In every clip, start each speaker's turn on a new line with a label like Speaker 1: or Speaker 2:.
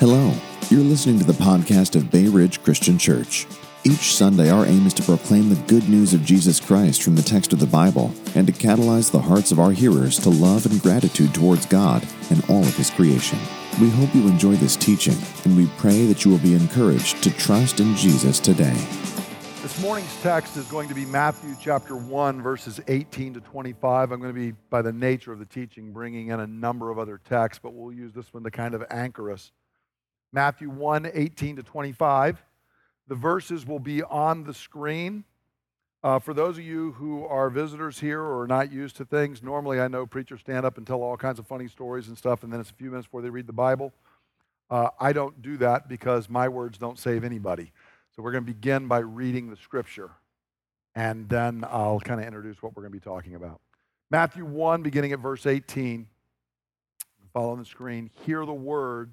Speaker 1: Hello, you're listening to the podcast of Bay Ridge Christian Church. Each Sunday, our aim is to proclaim the good news of Jesus Christ from the text of the Bible and to catalyze the hearts of our hearers to love and gratitude towards God and all of His creation. We hope you enjoy this teaching, and we pray that you will be encouraged to trust in Jesus today.
Speaker 2: This morning's text is going to be Matthew chapter 1, verses 18 to 25. I'm going to be, by the nature of the teaching, bringing in a number of other texts, but we'll use this one to kind of anchor us. Matthew 1, 18 to 25. The verses will be on the screen. Uh, for those of you who are visitors here or are not used to things, normally I know preachers stand up and tell all kinds of funny stories and stuff, and then it's a few minutes before they read the Bible. Uh, I don't do that because my words don't save anybody. So we're going to begin by reading the scripture, and then I'll kind of introduce what we're going to be talking about. Matthew 1, beginning at verse 18. Follow on the screen. Hear the word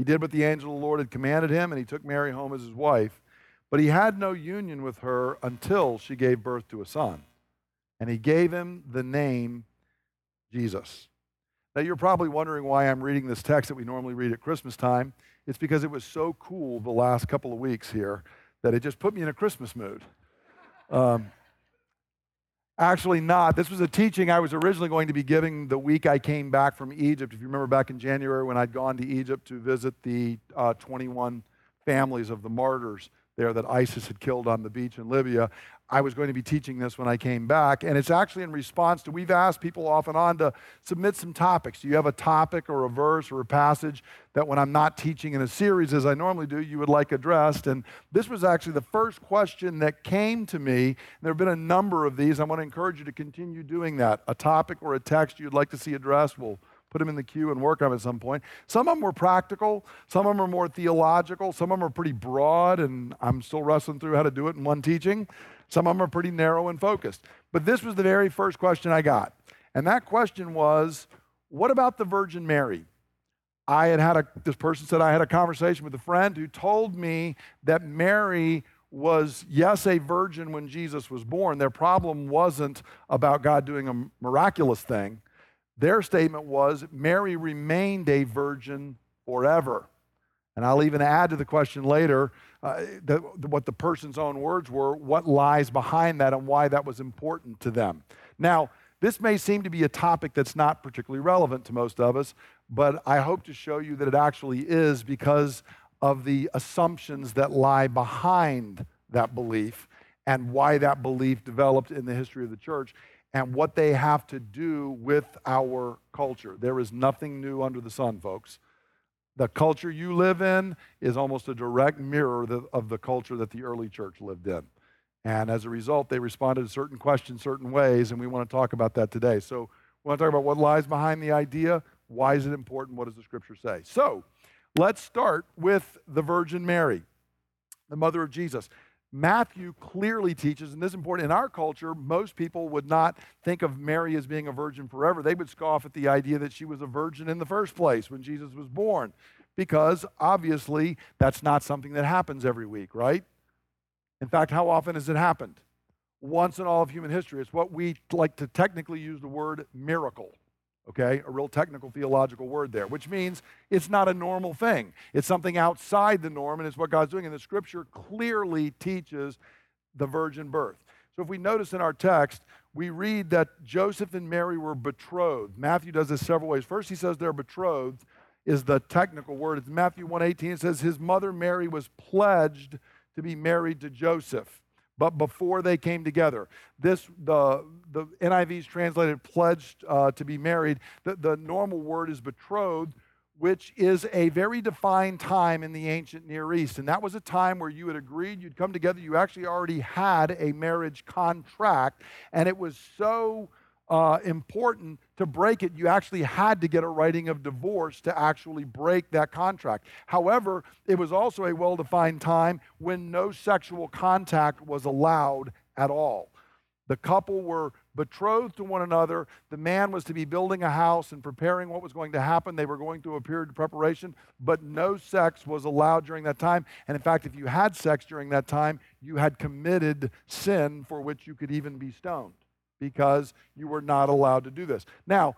Speaker 2: he did what the angel of the Lord had commanded him, and he took Mary home as his wife. But he had no union with her until she gave birth to a son. And he gave him the name Jesus. Now, you're probably wondering why I'm reading this text that we normally read at Christmas time. It's because it was so cool the last couple of weeks here that it just put me in a Christmas mood. Um, actually, not. This was a teaching I was originally going to be giving the week I came back from Egypt. If you remember back in January when I'd gone to Egypt to visit the uh, 21 families of the martyrs there that ISIS had killed on the beach in Libya. I was going to be teaching this when I came back. And it's actually in response to, we've asked people off and on to submit some topics. Do you have a topic or a verse or a passage that when I'm not teaching in a series as I normally do, you would like addressed? And this was actually the first question that came to me. There have been a number of these. I want to encourage you to continue doing that. A topic or a text you'd like to see addressed, we'll put them in the queue and work on them at some point. Some of them were practical, some of them are more theological, some of them are pretty broad, and I'm still wrestling through how to do it in one teaching. Some of them are pretty narrow and focused. But this was the very first question I got. And that question was what about the Virgin Mary? I had had a, this person said I had a conversation with a friend who told me that Mary was, yes, a virgin when Jesus was born. Their problem wasn't about God doing a miraculous thing. Their statement was Mary remained a virgin forever. And I'll even add to the question later uh, what the person's own words were, what lies behind that, and why that was important to them. Now, this may seem to be a topic that's not particularly relevant to most of us, but I hope to show you that it actually is because of the assumptions that lie behind that belief and why that belief developed in the history of the church and what they have to do with our culture. There is nothing new under the sun, folks. The culture you live in is almost a direct mirror of the culture that the early church lived in. And as a result, they responded to certain questions certain ways, and we want to talk about that today. So, we want to talk about what lies behind the idea. Why is it important? What does the scripture say? So, let's start with the Virgin Mary, the mother of Jesus. Matthew clearly teaches, and this is important, in our culture, most people would not think of Mary as being a virgin forever. They would scoff at the idea that she was a virgin in the first place when Jesus was born, because obviously that's not something that happens every week, right? In fact, how often has it happened? Once in all of human history. It's what we like to technically use the word miracle okay? A real technical theological word there, which means it's not a normal thing. It's something outside the norm, and it's what God's doing. And the scripture clearly teaches the virgin birth. So if we notice in our text, we read that Joseph and Mary were betrothed. Matthew does this several ways. First, he says they're betrothed, is the technical word. It's Matthew 1:18. It says his mother Mary was pledged to be married to Joseph. but before they came together. This, the, the NIV's translated pledged uh, to be married. The, the normal word is betrothed, which is a very defined time in the ancient Near East. And that was a time where you had agreed, you'd come together, you actually already had a marriage contract, and it was so uh, important to break it, you actually had to get a writing of divorce to actually break that contract. However, it was also a well defined time when no sexual contact was allowed at all. The couple were betrothed to one another. The man was to be building a house and preparing what was going to happen. They were going through a period of preparation, but no sex was allowed during that time. And in fact, if you had sex during that time, you had committed sin for which you could even be stoned because you were not allowed to do this. Now,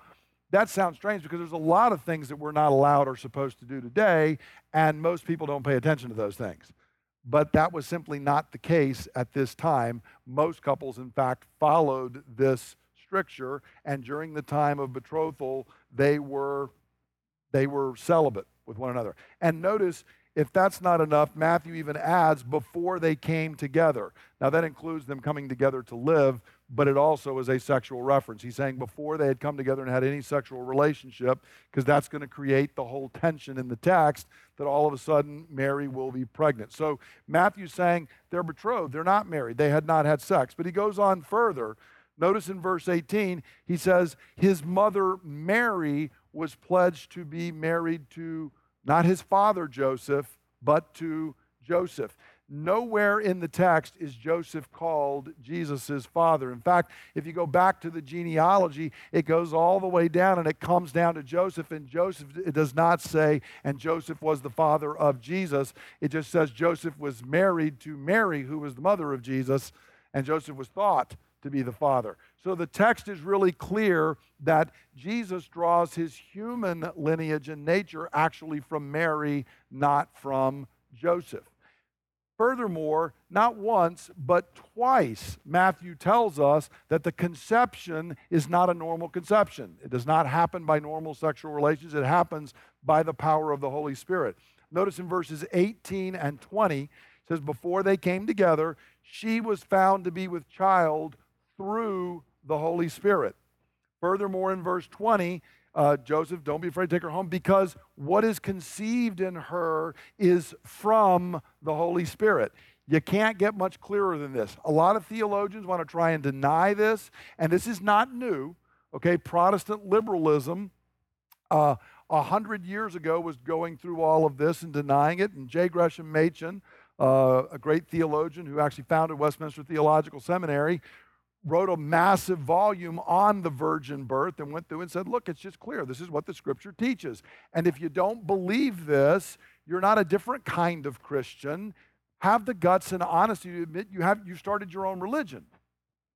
Speaker 2: that sounds strange because there's a lot of things that we're not allowed or supposed to do today, and most people don't pay attention to those things. But that was simply not the case at this time. Most couples, in fact, followed this stricture, and during the time of betrothal, they were, they were celibate with one another. And notice if that's not enough, Matthew even adds before they came together. Now, that includes them coming together to live, but it also is a sexual reference. He's saying before they had come together and had any sexual relationship, because that's going to create the whole tension in the text that all of a sudden Mary will be pregnant. So, Matthew's saying they're betrothed, they're not married, they had not had sex. But he goes on further. Notice in verse 18, he says, His mother Mary was pledged to be married to not his father Joseph, but to Joseph. Nowhere in the text is Joseph called Jesus' father. In fact, if you go back to the genealogy, it goes all the way down and it comes down to Joseph. And Joseph, does not say, and Joseph was the father of Jesus. It just says Joseph was married to Mary, who was the mother of Jesus, and Joseph was thought to be the Father. So the text is really clear that Jesus draws his human lineage and nature actually from Mary, not from Joseph. Furthermore, not once, but twice, Matthew tells us that the conception is not a normal conception. It does not happen by normal sexual relations, it happens by the power of the Holy Spirit. Notice in verses 18 and 20, it says, Before they came together, she was found to be with child through the Holy Spirit. Furthermore, in verse 20, uh, Joseph, don't be afraid to take her home because what is conceived in her is from the Holy Spirit. You can't get much clearer than this. A lot of theologians want to try and deny this, and this is not new. Okay, Protestant liberalism uh, a hundred years ago was going through all of this and denying it. And J. Gresham Machen, uh, a great theologian who actually founded Westminster Theological Seminary, wrote a massive volume on the virgin birth and went through and said, Look, it's just clear. This is what the scripture teaches. And if you don't believe this, you're not a different kind of Christian. Have the guts and honesty to admit you have you started your own religion.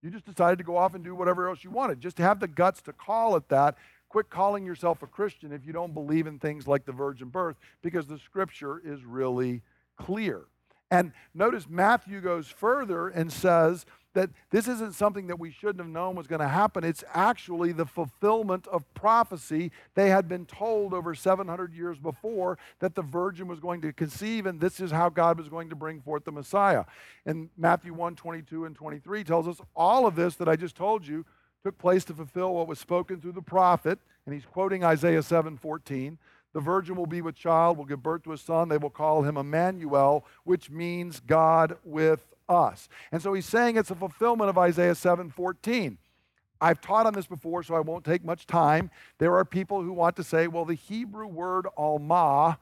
Speaker 2: You just decided to go off and do whatever else you wanted. Just have the guts to call it that. Quit calling yourself a Christian if you don't believe in things like the virgin birth, because the scripture is really clear. And notice Matthew goes further and says, that this isn't something that we shouldn't have known was going to happen. It's actually the fulfillment of prophecy. They had been told over 700 years before that the virgin was going to conceive, and this is how God was going to bring forth the Messiah. And Matthew 1 22 and 23 tells us all of this that I just told you took place to fulfill what was spoken through the prophet. And he's quoting Isaiah 7 14. The virgin will be with child, will give birth to a son. They will call him Emmanuel, which means God with us. And so he's saying it's a fulfillment of Isaiah 7:14. I've taught on this before, so I won't take much time. There are people who want to say, well, the Hebrew word alma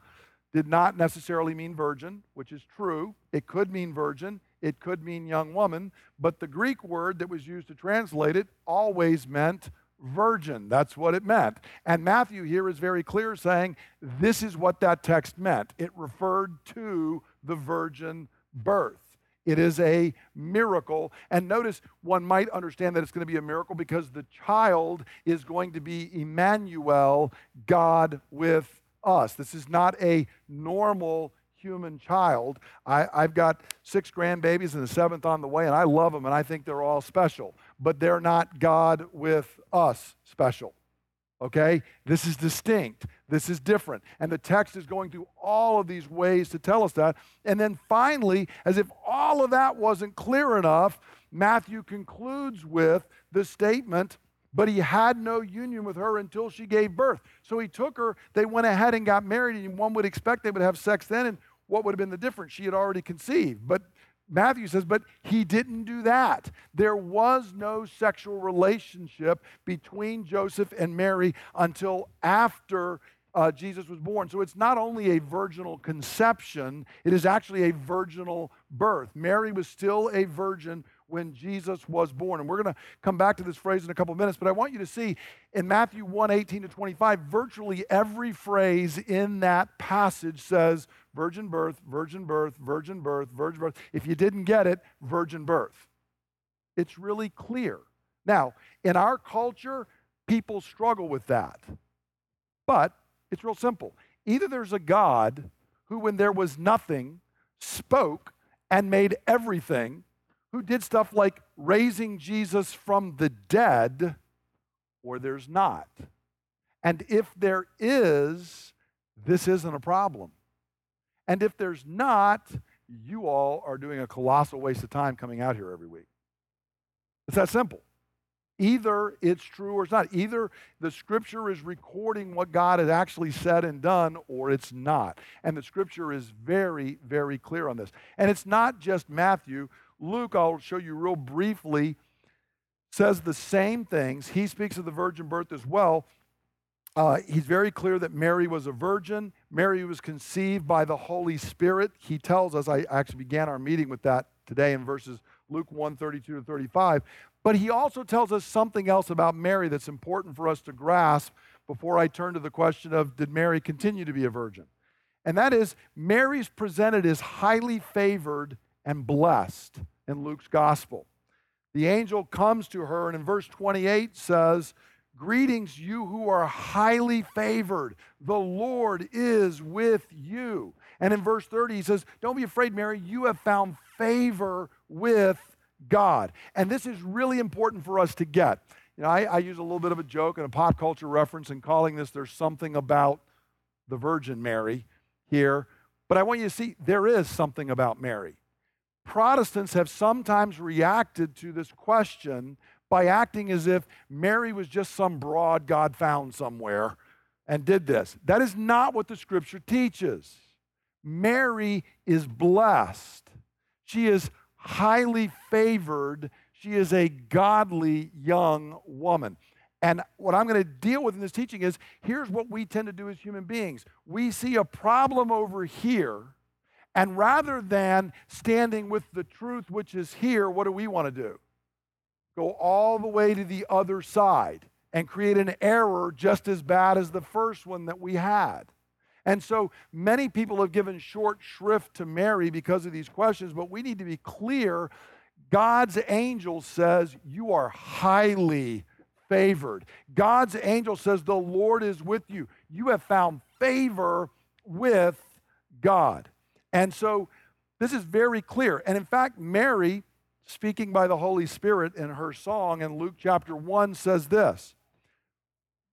Speaker 2: did not necessarily mean virgin, which is true. It could mean virgin, it could mean young woman, but the Greek word that was used to translate it always meant virgin. That's what it meant. And Matthew here is very clear saying this is what that text meant. It referred to the virgin birth. It is a miracle. And notice one might understand that it's going to be a miracle because the child is going to be Emmanuel, God with us. This is not a normal human child. I, have got six grandbabies and the seventh on the way, and I love them and I think they're all special, but they're not God with us special. Okay? This is distinct. This is different. And the text is going through all of these ways to tell us that. And then finally, as if all of that wasn't clear enough, Matthew concludes with the statement, but he had no union with her until she gave birth. So he took her, they went ahead and got married, and one would expect they would have sex then, and what would have been the difference? She had already conceived. But Matthew says, but he didn't do that. There was no sexual relationship between Joseph and Mary until after uh, Jesus was born. So it's not only a virginal conception, it is actually a virginal birth. Mary was still a virgin when Jesus was born. And we're going to come back to this phrase in a couple minutes, but I want you to see in Matthew 1 18 to 25, virtually every phrase in that passage says virgin birth, virgin birth, virgin birth, virgin birth. If you didn't get it, virgin birth. It's really clear. Now, in our culture, people struggle with that. But it's real simple. Either there's a God who, when there was nothing, spoke and made everything, who did stuff like raising Jesus from the dead, or there's not. And if there is, this isn't a problem. And if there's not, you all are doing a colossal waste of time coming out here every week. It's that simple. Either it's true or it's not. Either the scripture is recording what God has actually said and done, or it's not. And the scripture is very, very clear on this. And it's not just Matthew Luke, I'll show you real briefly, says the same things. He speaks of the virgin birth as well. Uh, he's very clear that Mary was a virgin. Mary was conceived by the Holy Spirit. He tells us, I actually began our meeting with that today in verses Luke 1 32 to 35. But he also tells us something else about Mary that's important for us to grasp before I turn to the question of did Mary continue to be a virgin? And that is, Mary's presented as highly favored and blessed in Luke's gospel. The angel comes to her and in verse 28 says, Greetings, you who are highly favored. The Lord is with you. And in verse 30, he says, Don't be afraid, Mary. You have found favor with God. And this is really important for us to get. You know, I, I use a little bit of a joke and a pop culture reference in calling this There's Something About the Virgin Mary here. But I want you to see there is something about Mary. Protestants have sometimes reacted to this question by acting as if Mary was just some broad God found somewhere and did this. That is not what the scripture teaches. Mary is blessed. She is highly favored. She is a godly young woman. And what I'm going to deal with in this teaching is here's what we tend to do as human beings we see a problem over here and rather than standing with the truth which is here, what do we want to do? Go all the way to the other side and create an error just as bad as the first one that we had. And so many people have given short shrift to Mary because of these questions, but we need to be clear. God's angel says, You are highly favored. God's angel says, The Lord is with you. You have found favor with God. And so this is very clear. And in fact, Mary, speaking by the Holy Spirit in her song in Luke chapter 1, says this.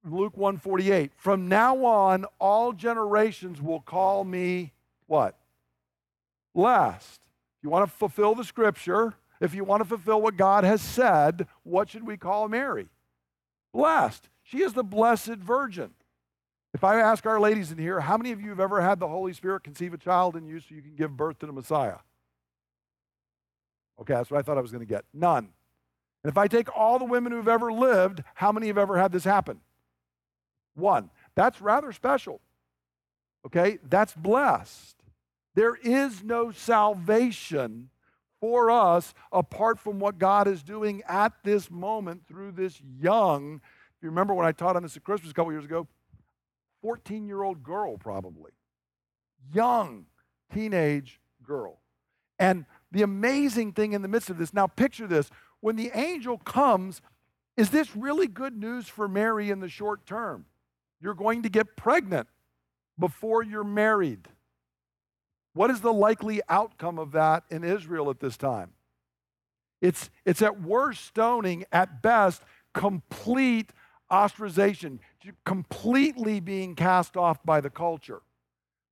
Speaker 2: Luke 148, from now on, all generations will call me what? Blessed. If you want to fulfill the scripture, if you want to fulfill what God has said, what should we call Mary? Blessed. She is the blessed virgin. If I ask our ladies in here, how many of you have ever had the Holy Spirit conceive a child in you so you can give birth to the Messiah? Okay, that's what I thought I was going to get. None. And if I take all the women who've ever lived, how many have ever had this happen? One. That's rather special. Okay, that's blessed. There is no salvation for us apart from what God is doing at this moment through this young. If you remember when I taught on this at Christmas a couple years ago, 14 year old girl, probably. Young teenage girl. And the amazing thing in the midst of this, now picture this when the angel comes, is this really good news for Mary in the short term? You're going to get pregnant before you're married. What is the likely outcome of that in Israel at this time? It's, it's at worst stoning, at best, complete ostracization, completely being cast off by the culture.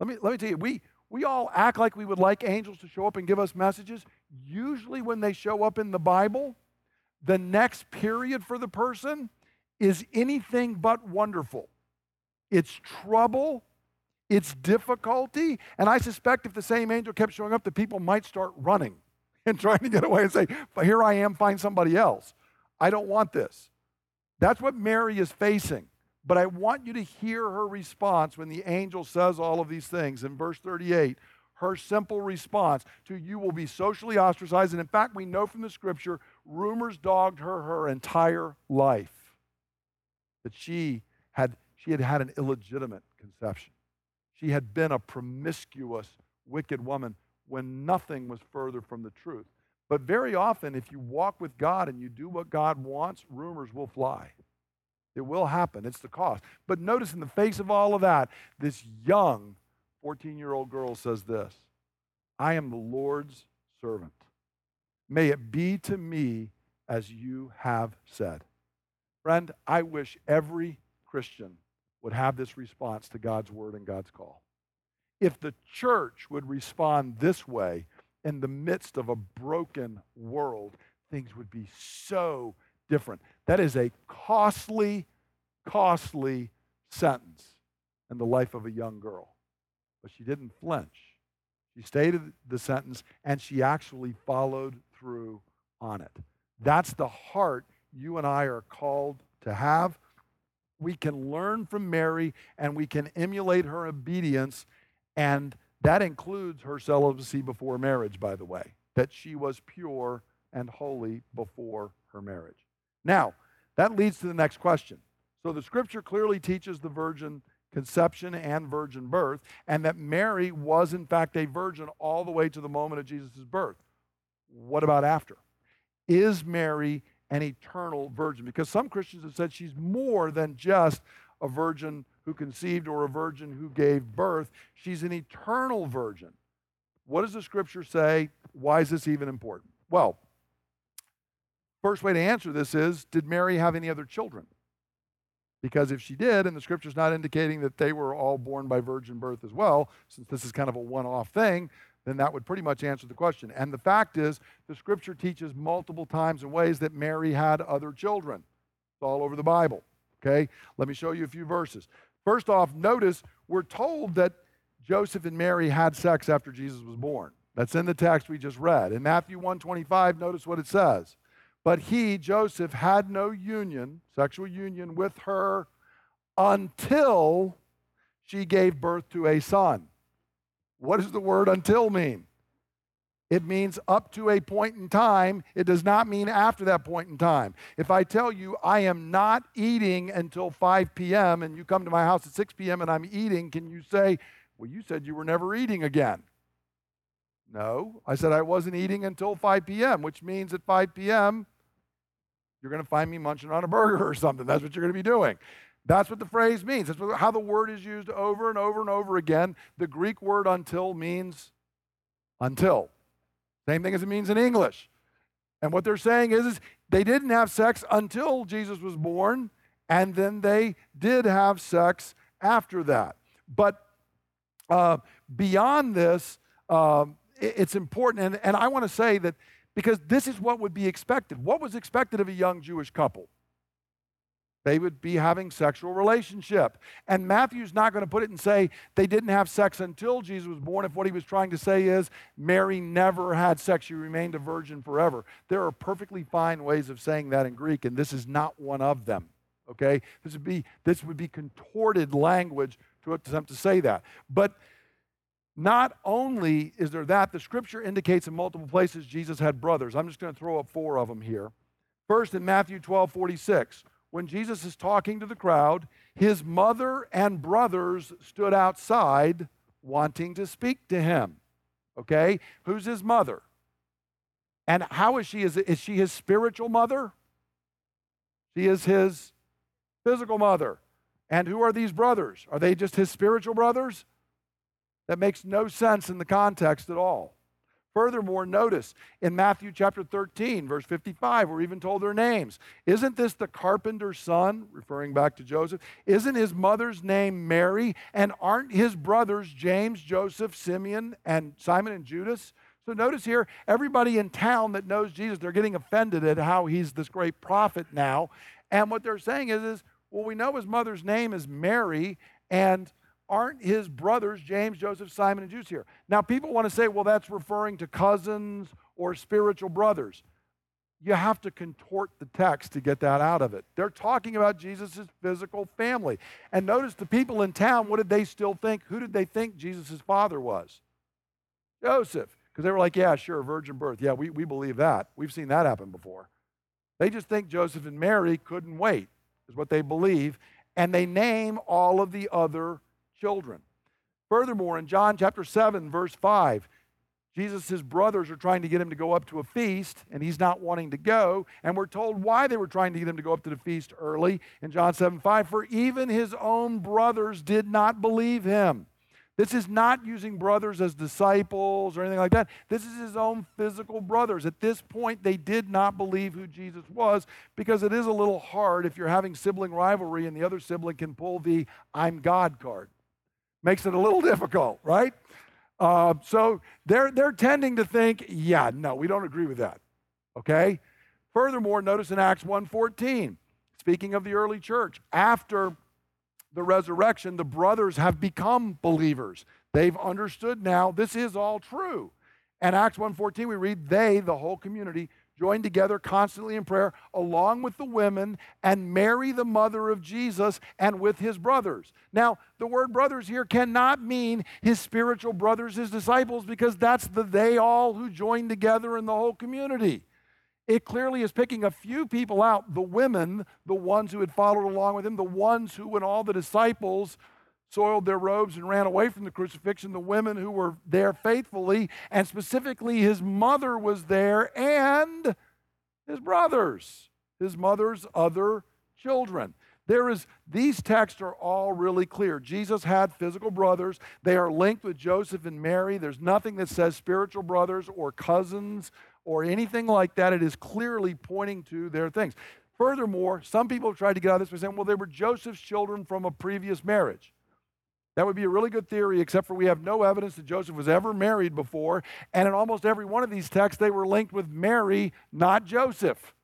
Speaker 2: Let me, let me tell you, we, we all act like we would like angels to show up and give us messages. Usually, when they show up in the Bible, the next period for the person is anything but wonderful. It's trouble, it's difficulty, and I suspect if the same angel kept showing up, the people might start running and trying to get away and say, But Here I am, find somebody else. I don't want this. That's what Mary is facing. But I want you to hear her response when the angel says all of these things. In verse 38, her simple response to you will be socially ostracized. And in fact, we know from the scripture, rumors dogged her her entire life that she had, she had had an illegitimate conception. She had been a promiscuous, wicked woman when nothing was further from the truth. But very often, if you walk with God and you do what God wants, rumors will fly. It will happen. It's the cost. But notice in the face of all of that, this young 14 year old girl says this I am the Lord's servant. May it be to me as you have said. Friend, I wish every Christian would have this response to God's word and God's call. If the church would respond this way in the midst of a broken world, things would be so different. That is a costly, costly sentence in the life of a young girl. But she didn't flinch. She stated the sentence and she actually followed through on it. That's the heart you and I are called to have. We can learn from Mary and we can emulate her obedience, and that includes her celibacy before marriage, by the way, that she was pure and holy before her marriage. Now, that leads to the next question. So the scripture clearly teaches the virgin conception and virgin birth, and that Mary was, in fact, a virgin all the way to the moment of Jesus' birth. What about after? Is Mary an eternal virgin? Because some Christians have said she's more than just a virgin who conceived or a virgin who gave birth. She's an eternal virgin. What does the scripture say? Why is this even important? Well, first way to answer this is Did Mary have any other children? Because if she did, and the scripture's not indicating that they were all born by virgin birth as well, since this is kind of a one off thing, then that would pretty much answer the question. And the fact is, the scripture teaches multiple times and ways that Mary had other children. It's all over the Bible. Okay? Let me show you a few verses. First off, notice we're told that Joseph and Mary had sex after Jesus was born. That's in the text we just read. In Matthew 125, notice what it says. But he, Joseph, had no union, sexual union with her until she gave birth to a son. What does the word until mean? It means up to a point in time. It does not mean after that point in time. If I tell you I am not eating until 5 p.m. and you come to my house at 6 p.m. and I'm eating, can you say, Well, you said you were never eating again? No, I said I wasn't eating until 5 p.m., which means at 5 p.m., you're going to find me munching on a burger or something. That's what you're going to be doing. That's what the phrase means. That's how the word is used over and over and over again. The Greek word until means until. Same thing as it means in English. And what they're saying is, is they didn't have sex until Jesus was born, and then they did have sex after that. But uh, beyond this, uh, it's important, and, and I want to say that because this is what would be expected. What was expected of a young Jewish couple? They would be having sexual relationship. And Matthew's not going to put it and say they didn't have sex until Jesus was born. If what he was trying to say is Mary never had sex, she remained a virgin forever. There are perfectly fine ways of saying that in Greek, and this is not one of them. Okay? This would be this would be contorted language to attempt to say that. But not only is there that, the scripture indicates in multiple places Jesus had brothers. I'm just going to throw up four of them here. First, in Matthew 12 46, when Jesus is talking to the crowd, his mother and brothers stood outside wanting to speak to him. Okay? Who's his mother? And how is she? Is, is she his spiritual mother? She is his physical mother. And who are these brothers? Are they just his spiritual brothers? That makes no sense in the context at all. Furthermore, notice in Matthew chapter 13, verse 55, we're even told their names. Isn't this the carpenter's son, referring back to Joseph? Isn't his mother's name Mary? And aren't his brothers James, Joseph, Simeon, and Simon and Judas? So notice here, everybody in town that knows Jesus, they're getting offended at how he's this great prophet now. And what they're saying is, is well, we know his mother's name is Mary, and aren't his brothers, James, Joseph, Simon, and Judas here? Now, people want to say, well, that's referring to cousins or spiritual brothers. You have to contort the text to get that out of it. They're talking about Jesus' physical family. And notice the people in town, what did they still think? Who did they think Jesus' father was? Joseph. Because they were like, yeah, sure, virgin birth. Yeah, we, we believe that. We've seen that happen before. They just think Joseph and Mary couldn't wait, is what they believe. And they name all of the other children. Furthermore, in John chapter 7, verse 5, Jesus, brothers are trying to get him to go up to a feast, and he's not wanting to go. And we're told why they were trying to get him to go up to the feast early in John 7 5. For even his own brothers did not believe him. This is not using brothers as disciples or anything like that. This is his own physical brothers. At this point, they did not believe who Jesus was because it is a little hard if you're having sibling rivalry and the other sibling can pull the I'm God card. Makes it a little difficult, right? Uh, so they're, they're tending to think, yeah, no, we don't agree with that. Okay? Furthermore, notice in Acts 1.14, speaking of the early church, after the resurrection, the brothers have become believers. They've understood now this is all true. And Acts 1:14 we read they, the whole community, joined together constantly in prayer along with the women and Mary the mother of Jesus and with his brothers. Now, the word brothers here cannot mean his spiritual brothers, his disciples because that's the they all who joined together in the whole community it clearly is picking a few people out the women, the ones who had followed along with him, the ones who, when all the disciples soiled their robes and ran away from the crucifixion, the women who were there faithfully, and specifically his mother was there and his brothers, his mother's other children. There is, these texts are all really clear. Jesus had physical brothers. They are linked with Joseph and Mary. There's nothing that says spiritual brothers or cousins or anything like that. It is clearly pointing to their things. Furthermore, some people have tried to get out of this by saying, well, they were Joseph's children from a previous marriage. That would be a really good theory, except for we have no evidence that Joseph was ever married before. And in almost every one of these texts, they were linked with Mary, not Joseph.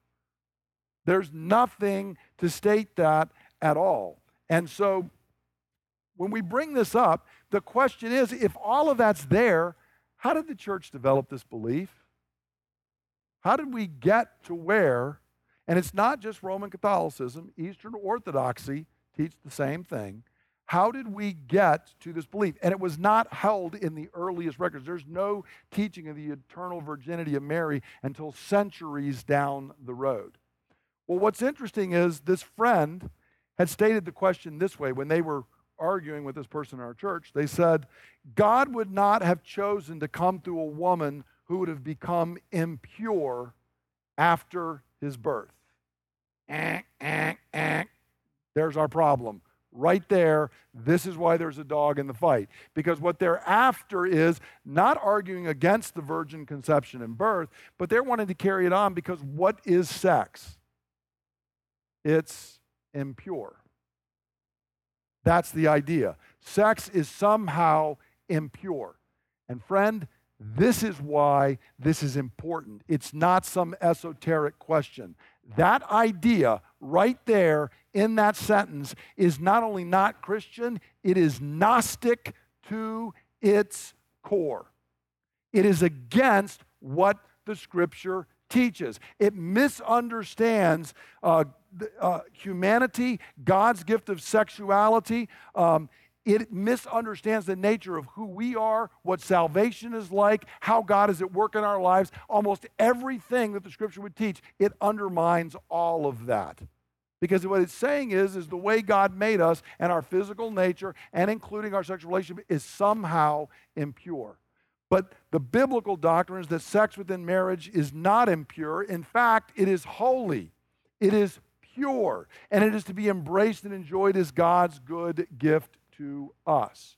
Speaker 2: There's nothing to state that at all. And so when we bring this up, the question is if all of that's there, how did the church develop this belief? How did we get to where, and it's not just Roman Catholicism, Eastern Orthodoxy teach the same thing. How did we get to this belief? And it was not held in the earliest records. There's no teaching of the eternal virginity of Mary until centuries down the road. Well, what's interesting is this friend had stated the question this way when they were arguing with this person in our church. They said, God would not have chosen to come through a woman who would have become impure after his birth. Eh, eh, eh. There's our problem. Right there, this is why there's a dog in the fight. Because what they're after is not arguing against the virgin conception and birth, but they're wanting to carry it on because what is sex? It's impure. That's the idea. Sex is somehow impure. And friend, this is why this is important. It's not some esoteric question. That idea right there in that sentence is not only not Christian, it is Gnostic to its core. It is against what the scripture teaches. It misunderstands uh, uh, humanity, God's gift of sexuality. Um, it misunderstands the nature of who we are, what salvation is like, how God is at work in our lives. Almost everything that the scripture would teach, it undermines all of that. Because what it's saying is, is the way God made us and our physical nature and including our sexual relationship is somehow impure. But the biblical doctrine is that sex within marriage is not impure. In fact, it is holy. It is pure. And it is to be embraced and enjoyed as God's good gift to us.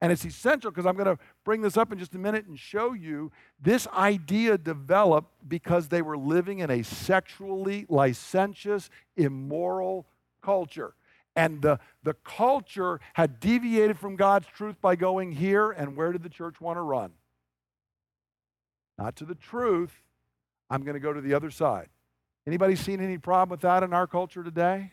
Speaker 2: And it's essential because I'm going to bring this up in just a minute and show you this idea developed because they were living in a sexually licentious, immoral culture. And the, the culture had deviated from God's truth by going here. And where did the church want to run? Not to the truth. I'm going to go to the other side. Anybody seen any problem with that in our culture today?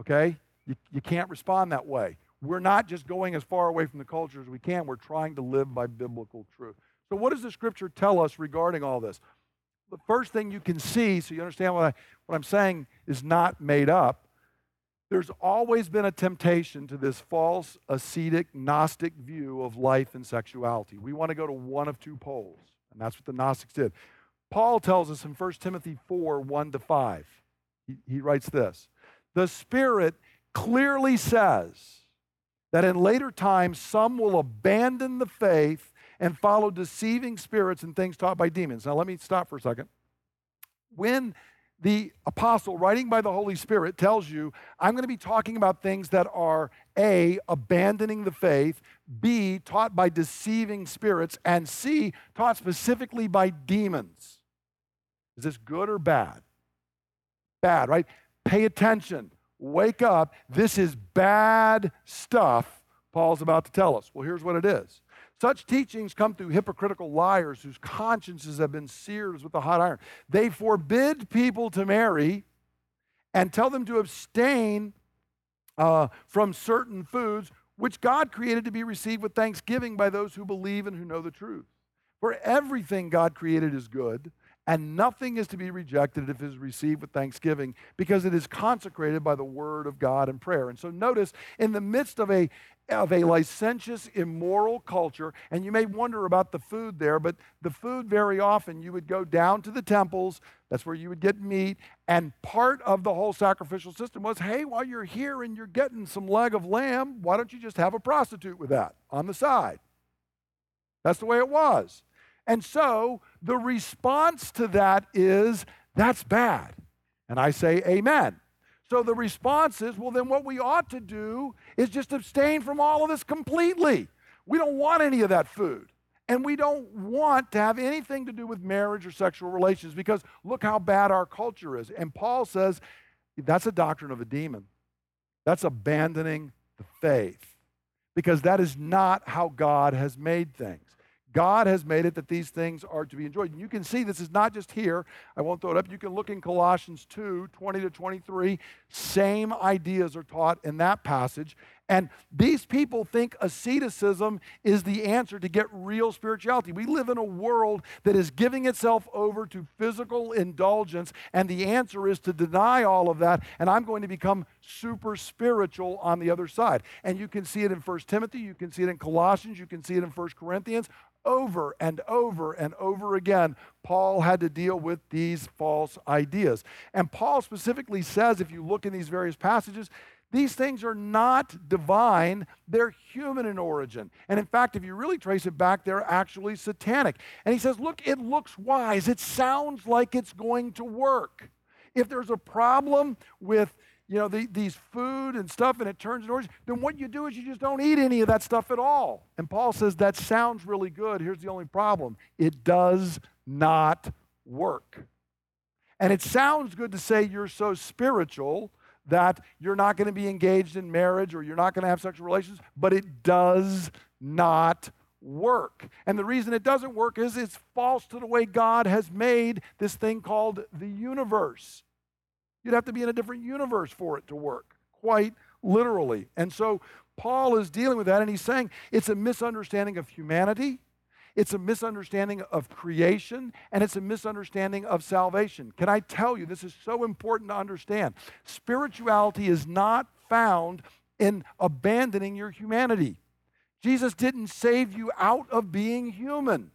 Speaker 2: Okay? You, you can't respond that way. We're not just going as far away from the culture as we can, we're trying to live by biblical truth. So, what does the scripture tell us regarding all this? The first thing you can see, so you understand what, I, what I'm saying is not made up, there's always been a temptation to this false ascetic Gnostic view of life and sexuality. We want to go to one of two poles, and that's what the Gnostics did. Paul tells us in 1 Timothy 4 1 to 5, he, he writes this The Spirit clearly says that in later times some will abandon the faith and follow deceiving spirits and things taught by demons. Now, let me stop for a second. When the apostle, writing by the Holy Spirit, tells you, I'm going to be talking about things that are A, abandoning the faith, B, taught by deceiving spirits, and C, taught specifically by demons. Is this good or bad? Bad, right? Pay attention. Wake up. This is bad stuff Paul's about to tell us. Well, here's what it is such teachings come through hypocritical liars whose consciences have been seared with a hot iron. They forbid people to marry and tell them to abstain uh, from certain foods which God created to be received with thanksgiving by those who believe and who know the truth. For everything God created is good, and nothing is to be rejected if it is received with thanksgiving because it is consecrated by the word of God and prayer. And so notice in the midst of a of a licentious, immoral culture. And you may wonder about the food there, but the food very often you would go down to the temples, that's where you would get meat. And part of the whole sacrificial system was hey, while you're here and you're getting some leg of lamb, why don't you just have a prostitute with that on the side? That's the way it was. And so the response to that is that's bad. And I say, Amen. So the response is, well, then what we ought to do is just abstain from all of this completely. We don't want any of that food. And we don't want to have anything to do with marriage or sexual relations because look how bad our culture is. And Paul says that's a doctrine of a demon. That's abandoning the faith because that is not how God has made things. God has made it that these things are to be enjoyed. And you can see this is not just here. I won't throw it up. You can look in Colossians 2 20 to 23. Same ideas are taught in that passage. And these people think asceticism is the answer to get real spirituality. We live in a world that is giving itself over to physical indulgence, and the answer is to deny all of that, and I'm going to become super spiritual on the other side. And you can see it in 1 Timothy, you can see it in Colossians, you can see it in 1 Corinthians over and over and over again, Paul had to deal with these false ideas. And Paul specifically says, if you look in these various passages, these things are not divine, they're human in origin. And in fact, if you really trace it back, they're actually satanic. And he says, Look, it looks wise, it sounds like it's going to work. If there's a problem with you know, the, these food and stuff and it turns into orange, then what you do is you just don't eat any of that stuff at all. And Paul says that sounds really good. Here's the only problem it does not work. And it sounds good to say you're so spiritual that you're not going to be engaged in marriage or you're not going to have sexual relations, but it does not work. And the reason it doesn't work is it's false to the way God has made this thing called the universe. You'd have to be in a different universe for it to work, quite literally. And so Paul is dealing with that, and he's saying it's a misunderstanding of humanity, it's a misunderstanding of creation, and it's a misunderstanding of salvation. Can I tell you, this is so important to understand. Spirituality is not found in abandoning your humanity. Jesus didn't save you out of being human.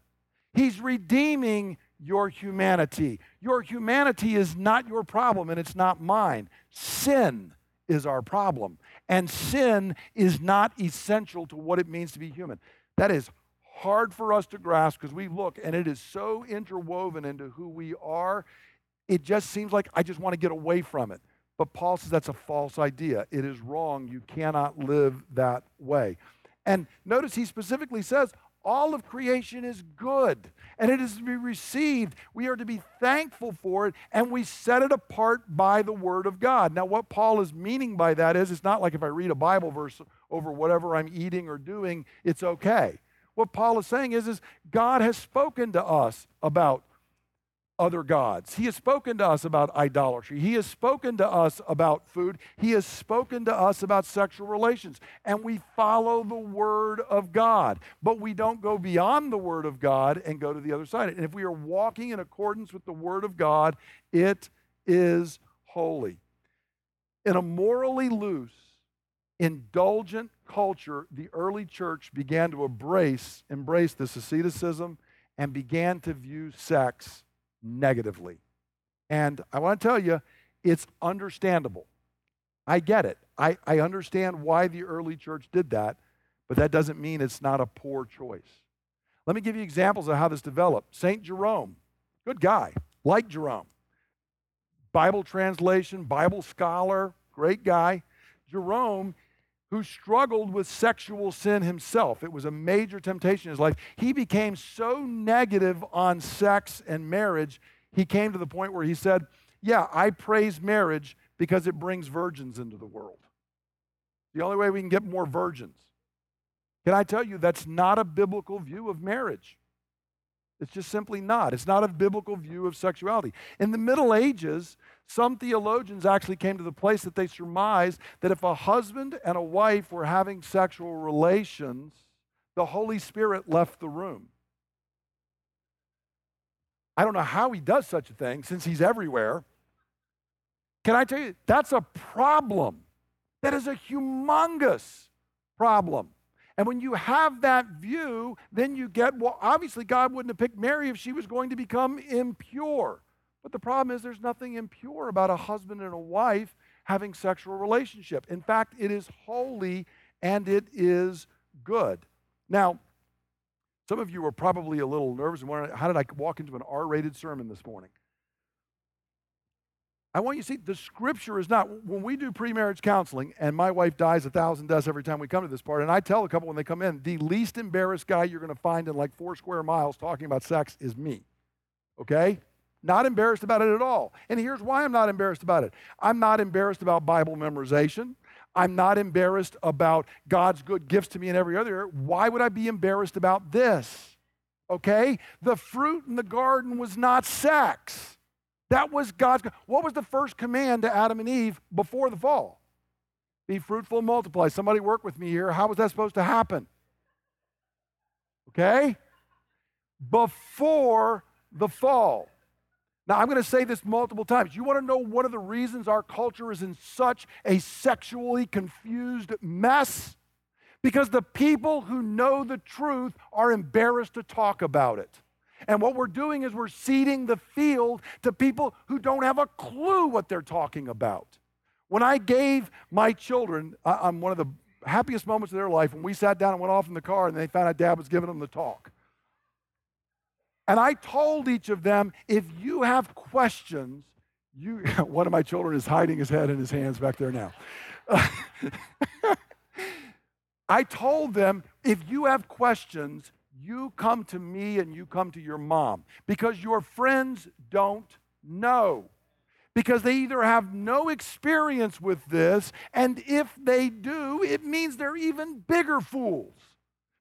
Speaker 2: He's redeeming your humanity. Your humanity is not your problem and it's not mine. Sin is our problem. And sin is not essential to what it means to be human. That is hard for us to grasp because we look and it is so interwoven into who we are. It just seems like I just want to get away from it. But Paul says that's a false idea. It is wrong. You cannot live that way. And notice he specifically says, all of creation is good and it is to be received. We are to be thankful for it and we set it apart by the Word of God. Now, what Paul is meaning by that is it's not like if I read a Bible verse over whatever I'm eating or doing, it's okay. What Paul is saying is, is God has spoken to us about other gods. He has spoken to us about idolatry. He has spoken to us about food. He has spoken to us about sexual relations. And we follow the Word of God. But we don't go beyond the Word of God and go to the other side. And if we are walking in accordance with the Word of God, it is holy. In a morally loose, indulgent culture, the early church began to embrace, embrace this asceticism and began to view sex negatively. And I want to tell you, it's understandable. I get it. I, I understand why the early church did that, but that doesn't mean it's not a poor choice. Let me give you examples of how this developed. St. Jerome, good guy, like Jerome. Bible translation, Bible scholar, great guy. Jerome, who struggled with sexual sin himself. It was a major temptation in his life. He became so negative on sex and marriage, he came to the point where he said, Yeah, I praise marriage because it brings virgins into the world. The only way we can get more virgins. Can I tell you, that's not a biblical view of marriage. It's just simply not. It's not a biblical view of sexuality. In the Middle Ages, some theologians actually came to the place that they surmised that if a husband and a wife were having sexual relations, the Holy Spirit left the room. I don't know how he does such a thing since he's everywhere. Can I tell you, that's a problem. That is a humongous problem. And when you have that view, then you get, well, obviously, God wouldn't have picked Mary if she was going to become impure. But the problem is, there's nothing impure about a husband and a wife having sexual relationship. In fact, it is holy and it is good. Now, some of you are probably a little nervous and wondering, how did I walk into an R rated sermon this morning? I want you to see the scripture is not, when we do pre-marriage counseling, and my wife dies a thousand deaths every time we come to this part, and I tell a couple when they come in, the least embarrassed guy you're going to find in like four square miles talking about sex is me. Okay? Not embarrassed about it at all. And here's why I'm not embarrassed about it. I'm not embarrassed about Bible memorization. I'm not embarrassed about God's good gifts to me in every other area. Why would I be embarrassed about this? Okay? The fruit in the garden was not sex. That was God's. What was the first command to Adam and Eve before the fall? Be fruitful and multiply. Somebody work with me here. How was that supposed to happen? Okay? Before the fall. Now, I'm going to say this multiple times. You want to know one of the reasons our culture is in such a sexually confused mess? Because the people who know the truth are embarrassed to talk about it. And what we're doing is we're ceding the field to people who don't have a clue what they're talking about. When I gave my children, I'm one of the happiest moments of their life when we sat down and went off in the car and they found out dad was giving them the talk. And I told each of them, if you have questions, you, one of my children is hiding his head in his hands back there now. I told them, if you have questions, you come to me and you come to your mom because your friends don't know. Because they either have no experience with this, and if they do, it means they're even bigger fools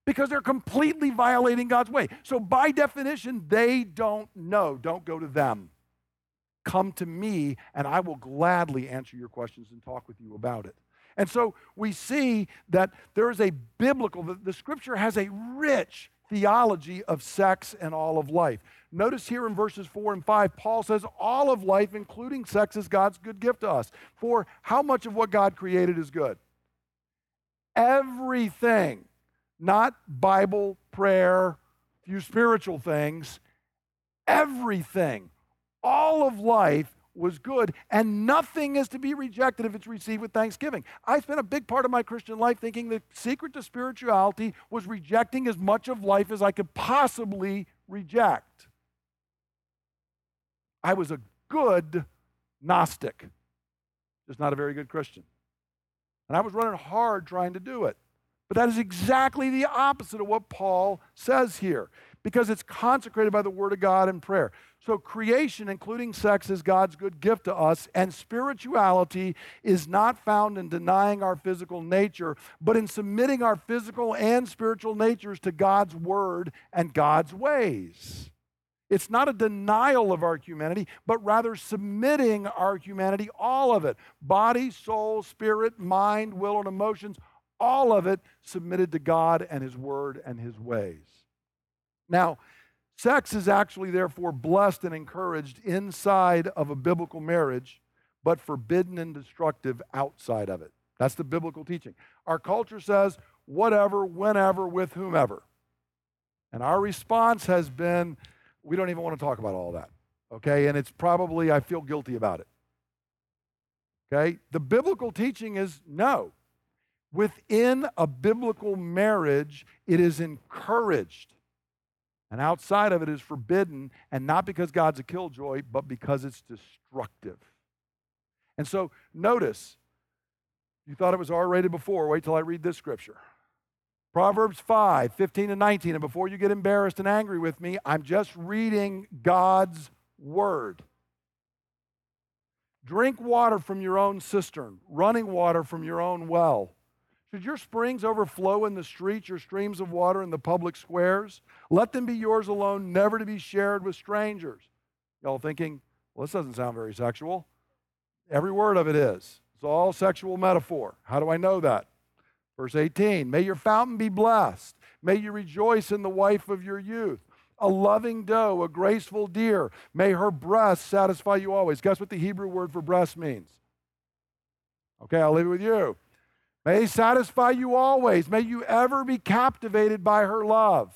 Speaker 2: because they're completely violating God's way. So, by definition, they don't know. Don't go to them. Come to me, and I will gladly answer your questions and talk with you about it. And so we see that there is a biblical, the, the scripture has a rich theology of sex and all of life. Notice here in verses 4 and 5, Paul says all of life, including sex, is God's good gift to us. For how much of what God created is good? Everything, not Bible, prayer, few spiritual things, everything, all of life was good, and nothing is to be rejected if it's received with thanksgiving. I spent a big part of my Christian life thinking the secret to spirituality was rejecting as much of life as I could possibly reject. I was a good Gnostic, just not a very good Christian. And I was running hard trying to do it. But that is exactly the opposite of what Paul says here because it's consecrated by the Word of God and prayer. So, creation, including sex, is God's good gift to us, and spirituality is not found in denying our physical nature, but in submitting our physical and spiritual natures to God's Word and God's ways. It's not a denial of our humanity, but rather submitting our humanity, all of it body, soul, spirit, mind, will, and emotions all of it submitted to God and His Word and His ways. Now, sex is actually therefore blessed and encouraged inside of a biblical marriage, but forbidden and destructive outside of it. That's the biblical teaching. Our culture says whatever, whenever, with whomever. And our response has been we don't even want to talk about all that. Okay? And it's probably, I feel guilty about it. Okay? The biblical teaching is no. Within a biblical marriage, it is encouraged. And outside of it is forbidden, and not because God's a killjoy, but because it's destructive. And so notice, you thought it was R rated before. Wait till I read this scripture. Proverbs 5, 15 and 19. And before you get embarrassed and angry with me, I'm just reading God's word. Drink water from your own cistern, running water from your own well. Should your springs overflow in the streets, your streams of water in the public squares? Let them be yours alone, never to be shared with strangers. Y'all thinking, well, this doesn't sound very sexual. Every word of it is. It's all sexual metaphor. How do I know that? Verse 18 May your fountain be blessed. May you rejoice in the wife of your youth. A loving doe, a graceful deer. May her breast satisfy you always. Guess what the Hebrew word for breast means? Okay, I'll leave it with you. May He satisfy you always. May you ever be captivated by her love.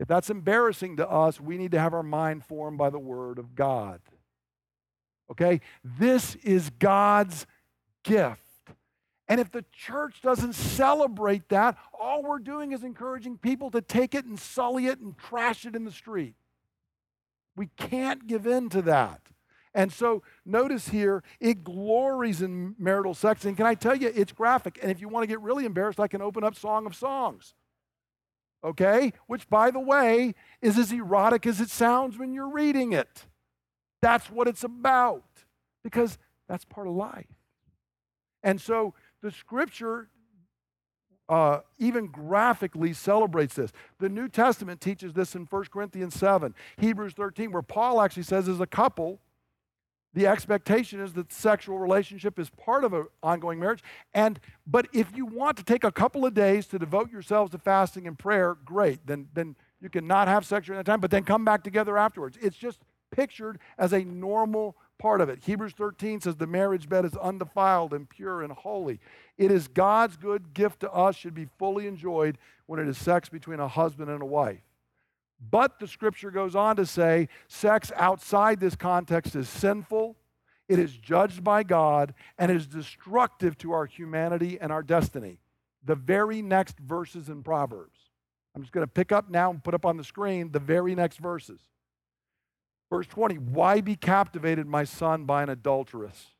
Speaker 2: If that's embarrassing to us, we need to have our mind formed by the Word of God. Okay? This is God's gift. And if the church doesn't celebrate that, all we're doing is encouraging people to take it and sully it and trash it in the street. We can't give in to that. And so notice here, it glories in marital sex. And can I tell you, it's graphic. And if you want to get really embarrassed, I can open up Song of Songs. Okay? Which, by the way, is as erotic as it sounds when you're reading it. That's what it's about. Because that's part of life. And so the scripture uh, even graphically celebrates this. The New Testament teaches this in 1 Corinthians 7, Hebrews 13, where Paul actually says, as a couple, the expectation is that sexual relationship is part of an ongoing marriage. And but if you want to take a couple of days to devote yourselves to fasting and prayer, great. Then then you can not have sex during that time, but then come back together afterwards. It's just pictured as a normal part of it. Hebrews 13 says the marriage bed is undefiled and pure and holy. It is God's good gift to us, should be fully enjoyed when it is sex between a husband and a wife. But the scripture goes on to say sex outside this context is sinful, it is judged by God, and is destructive to our humanity and our destiny. The very next verses in Proverbs. I'm just going to pick up now and put up on the screen the very next verses. Verse 20 Why be captivated, my son, by an adulteress?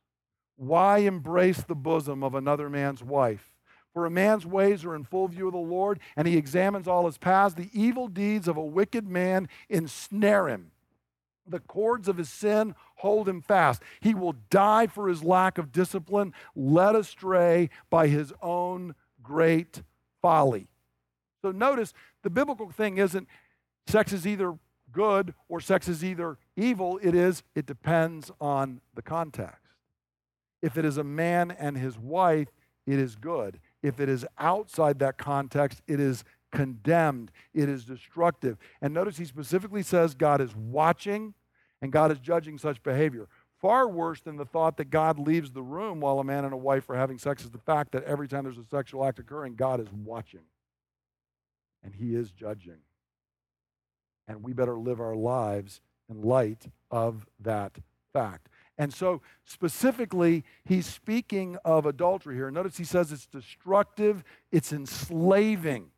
Speaker 2: Why embrace the bosom of another man's wife? For a man's ways are in full view of the Lord, and he examines all his paths. The evil deeds of a wicked man ensnare him. The cords of his sin hold him fast. He will die for his lack of discipline, led astray by his own great folly. So notice the biblical thing isn't sex is either good or sex is either evil, it is, it depends on the context. If it is a man and his wife, it is good. If it is outside that context, it is condemned, it is destructive. And notice he specifically says God is watching and God is judging such behavior. Far worse than the thought that God leaves the room while a man and a wife are having sex is the fact that every time there's a sexual act occurring, God is watching and he is judging and we better live our lives in light of that fact. And so, specifically, he's speaking of adultery here. Notice he says it's destructive, it's enslaving.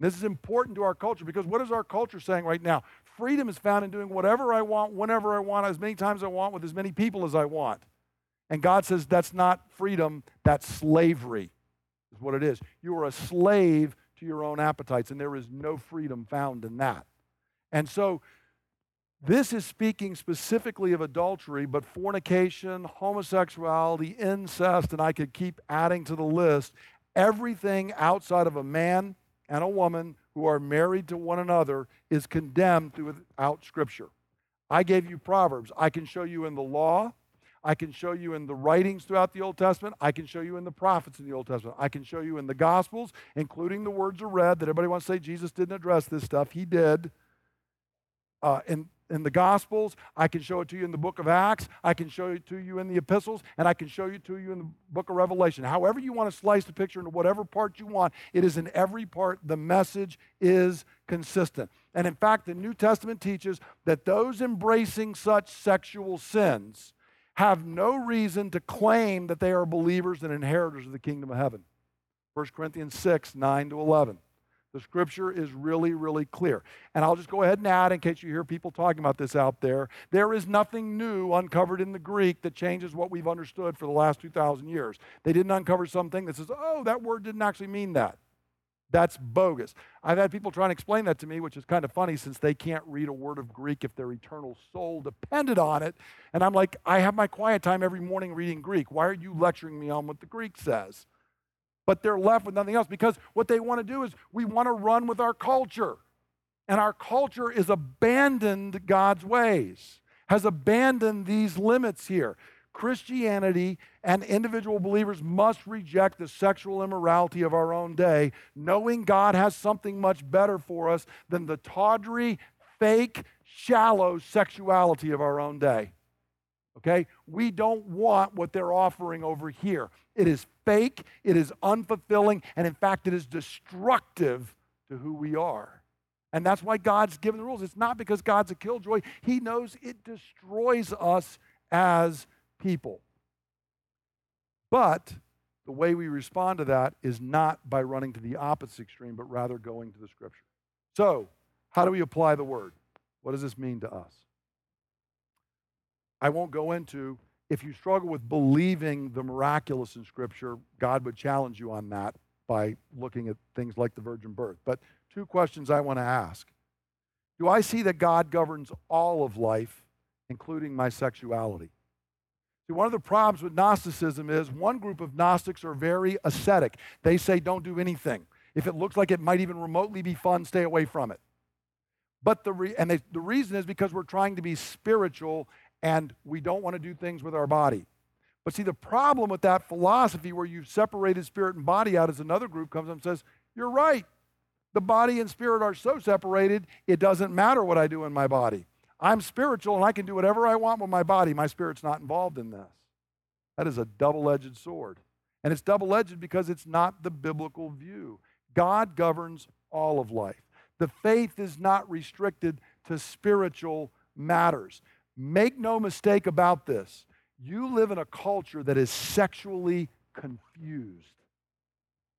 Speaker 2: This is important to our culture because what is our culture saying right now? Freedom is found in doing whatever I want, whenever I want, as many times I want, with as many people as I want. And God says that's not freedom, that's slavery. is what it is. You are a slave to your own appetites, and there is no freedom found in that. And so, this is speaking specifically of adultery, but fornication, homosexuality, incest, and I could keep adding to the list. Everything outside of a man and a woman who are married to one another is condemned throughout Scripture. I gave you Proverbs. I can show you in the law. I can show you in the writings throughout the Old Testament. I can show you in the prophets in the Old Testament. I can show you in the Gospels, including the words of red that everybody wants to say Jesus didn't address this stuff. He did. Uh, in, in the Gospels. I can show it to you in the book of Acts. I can show it to you in the epistles. And I can show it to you in the book of Revelation. However, you want to slice the picture into whatever part you want, it is in every part. The message is consistent. And in fact, the New Testament teaches that those embracing such sexual sins have no reason to claim that they are believers and inheritors of the kingdom of heaven. 1 Corinthians 6, 9 to 11. The scripture is really, really clear. And I'll just go ahead and add, in case you hear people talking about this out there, there is nothing new uncovered in the Greek that changes what we've understood for the last 2,000 years. They didn't uncover something that says, oh, that word didn't actually mean that. That's bogus. I've had people try to explain that to me, which is kind of funny since they can't read a word of Greek if their eternal soul depended on it. And I'm like, I have my quiet time every morning reading Greek. Why are you lecturing me on what the Greek says? But they're left with nothing else because what they want to do is we want to run with our culture. And our culture is abandoned God's ways, has abandoned these limits here. Christianity and individual believers must reject the sexual immorality of our own day, knowing God has something much better for us than the tawdry, fake, shallow sexuality of our own day. Okay? We don't want what they're offering over here. It is fake, it is unfulfilling, and in fact, it is destructive to who we are. And that's why God's given the rules. It's not because God's a killjoy, He knows it destroys us as people. But the way we respond to that is not by running to the opposite extreme, but rather going to the scripture. So, how do we apply the word? What does this mean to us? I won't go into if you struggle with believing the miraculous in Scripture, God would challenge you on that by looking at things like the virgin birth. But two questions I want to ask Do I see that God governs all of life, including my sexuality? See, one of the problems with Gnosticism is one group of Gnostics are very ascetic. They say, don't do anything. If it looks like it might even remotely be fun, stay away from it. But the re- and they, the reason is because we're trying to be spiritual and we don't want to do things with our body. But see, the problem with that philosophy where you've separated spirit and body out is another group comes up and says, You're right. The body and spirit are so separated, it doesn't matter what I do in my body. I'm spiritual and I can do whatever I want with my body. My spirit's not involved in this. That is a double edged sword. And it's double edged because it's not the biblical view. God governs all of life. The faith is not restricted to spiritual matters. Make no mistake about this. You live in a culture that is sexually confused.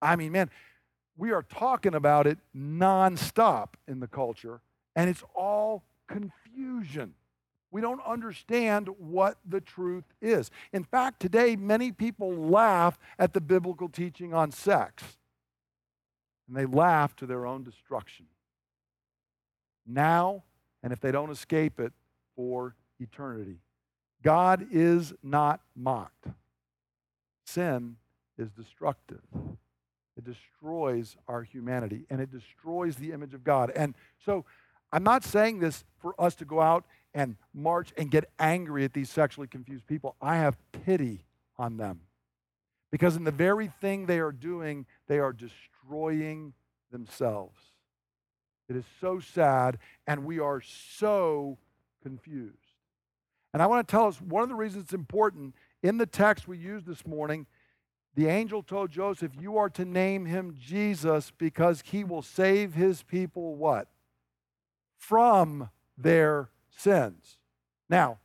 Speaker 2: I mean, man, we are talking about it nonstop in the culture, and it's all confusion. We don't understand what the truth is. In fact, today, many people laugh at the biblical teaching on sex, and they laugh to their own destruction. Now, and if they don't escape it, for eternity. God is not mocked. Sin is destructive. It destroys our humanity and it destroys the image of God. And so I'm not saying this for us to go out and march and get angry at these sexually confused people. I have pity on them. Because in the very thing they are doing, they are destroying themselves. It is so sad, and we are so confused. And I want to tell us one of the reasons it's important in the text we used this morning. The angel told Joseph, You are to name him Jesus because he will save his people what? From their sins. Now,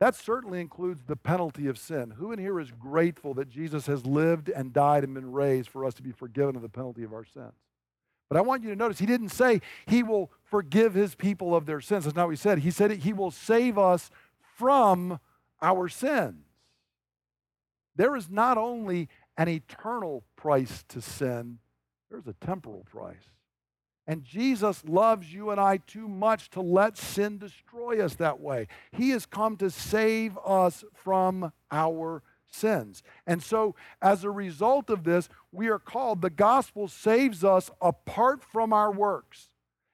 Speaker 2: that certainly includes the penalty of sin. Who in here is grateful that Jesus has lived and died and been raised for us to be forgiven of the penalty of our sins? But I want you to notice he didn't say he will forgive his people of their sins. That's not what he said. He said he will save us from our sins. There is not only an eternal price to sin, there's a temporal price. And Jesus loves you and I too much to let sin destroy us that way. He has come to save us from our sins. And so, as a result of this, we are called, the gospel saves us apart from our works.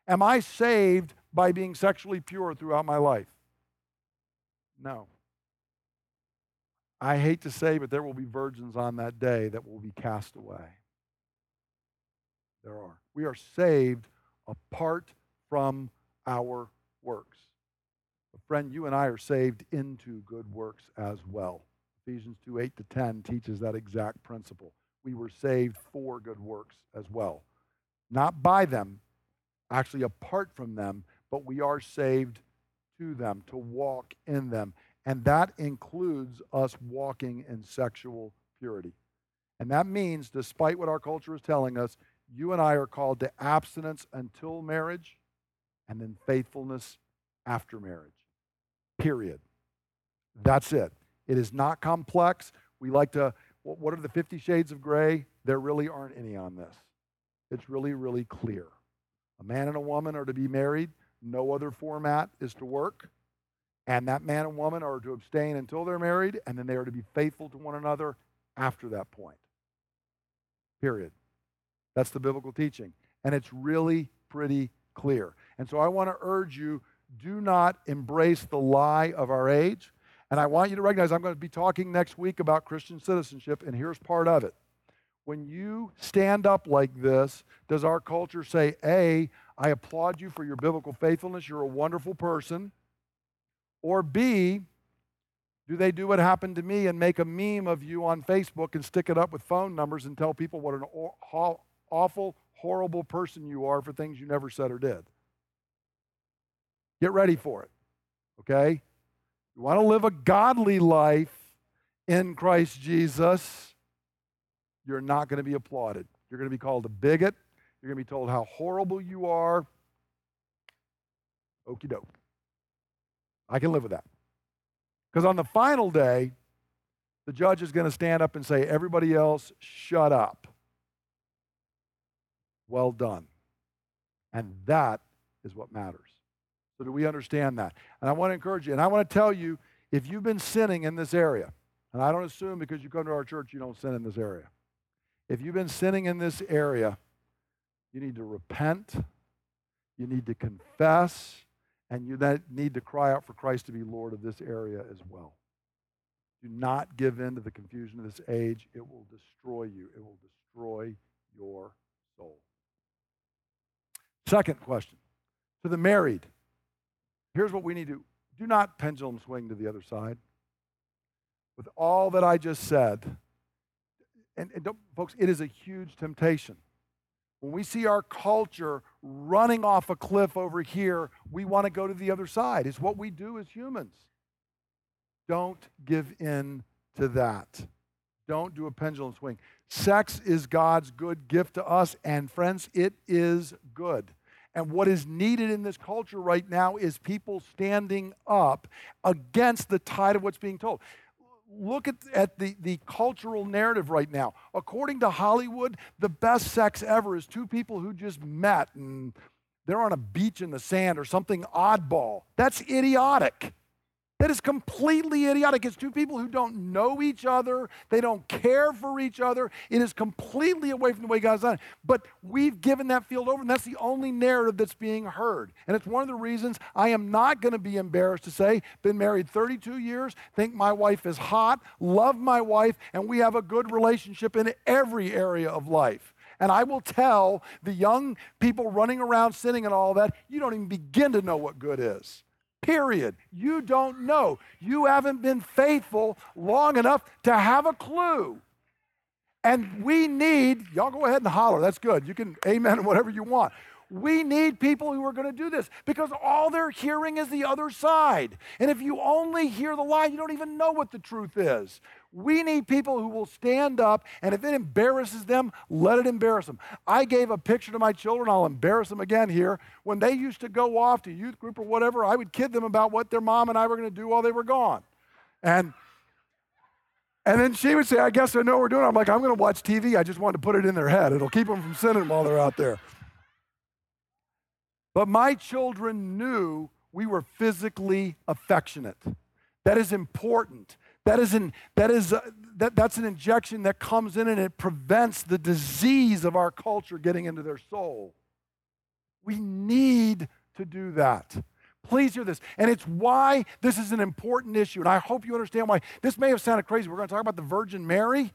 Speaker 2: Am I saved by being sexually pure throughout my life? No. I hate to say, but there will be virgins on that day that will be cast away. There are. We are saved apart from our works. But friend, you and I are saved into good works as well. Ephesians 2 8 to 10 teaches that exact principle. We were saved for good works as well. Not by them, actually apart from them, but we are saved to them, to walk in them. And that includes us walking in sexual purity. And that means, despite what our culture is telling us, you and I are called to abstinence until marriage and then faithfulness after marriage. Period. That's it. It is not complex. We like to, what are the 50 shades of gray? There really aren't any on this. It's really, really clear. A man and a woman are to be married. No other format is to work. And that man and woman are to abstain until they're married, and then they are to be faithful to one another after that point. Period. That's the biblical teaching. And it's really pretty clear. And so I want to urge you do not embrace the lie of our age. And I want you to recognize I'm going to be talking next week about Christian citizenship, and here's part of it. When you stand up like this, does our culture say, A, I applaud you for your biblical faithfulness, you're a wonderful person? Or B, do they do what happened to me and make a meme of you on Facebook and stick it up with phone numbers and tell people what an awful, horrible person you are for things you never said or did? Get ready for it, okay? You want to live a godly life in Christ Jesus, you're not going to be applauded. You're going to be called a bigot. You're going to be told how horrible you are. Okie doke. I can live with that. Because on the final day, the judge is going to stand up and say, Everybody else, shut up. Well done. And that is what matters. So, do we understand that? And I want to encourage you, and I want to tell you if you've been sinning in this area, and I don't assume because you come to our church you don't sin in this area. If you've been sinning in this area, you need to repent, you need to confess, and you need to cry out for Christ to be Lord of this area as well. Do not give in to the confusion of this age. It will destroy you, it will destroy your soul. Second question to the married here's what we need to do Do not pendulum swing to the other side. With all that I just said, and, and folks, it is a huge temptation. When we see our culture running off a cliff over here, we want to go to the other side. It's what we do as humans. Don't give in to that. Don't do a pendulum swing. Sex is God's good gift to us, and friends, it is good. And what is needed in this culture right now is people standing up against the tide of what's being told look at, at the, the cultural narrative right now. According to Hollywood, the best sex ever is two people who just met and they're on a beach in the sand or something oddball. That's idiotic. That is completely idiotic. It's two people who don't know each other. They don't care for each other. It is completely away from the way God's done it. But we've given that field over, and that's the only narrative that's being heard. And it's one of the reasons I am not going to be embarrassed to say, been married 32 years, think my wife is hot, love my wife, and we have a good relationship in every area of life. And I will tell the young people running around sinning and all that, you don't even begin to know what good is. Period. You don't know. You haven't been faithful long enough to have a clue. And we need, y'all go ahead and holler. That's good. You can amen whatever you want. We need people who are going to do this because all they're hearing is the other side. And if you only hear the lie, you don't even know what the truth is. We need people who will stand up, and if it embarrasses them, let it embarrass them. I gave a picture to my children, I'll embarrass them again here. When they used to go off to youth group or whatever, I would kid them about what their mom and I were going to do while they were gone. And And then she would say, I guess I know what we're doing. I'm like, I'm going to watch TV. I just wanted to put it in their head. It'll keep them from sinning while they're out there. But my children knew we were physically affectionate. That is important. That is, an, that is uh, that, that's an injection that comes in and it prevents the disease of our culture getting into their soul. We need to do that. Please hear this. And it's why this is an important issue. And I hope you understand why. This may have sounded crazy. We're going to talk about the Virgin Mary.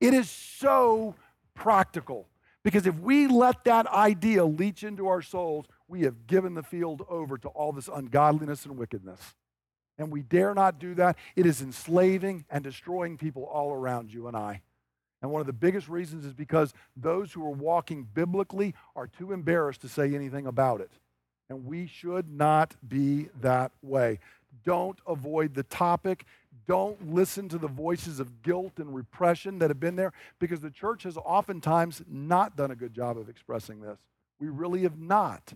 Speaker 2: It is so practical. Because if we let that idea leach into our souls, we have given the field over to all this ungodliness and wickedness. And we dare not do that. It is enslaving and destroying people all around you and I. And one of the biggest reasons is because those who are walking biblically are too embarrassed to say anything about it. And we should not be that way. Don't avoid the topic. Don't listen to the voices of guilt and repression that have been there because the church has oftentimes not done a good job of expressing this. We really have not.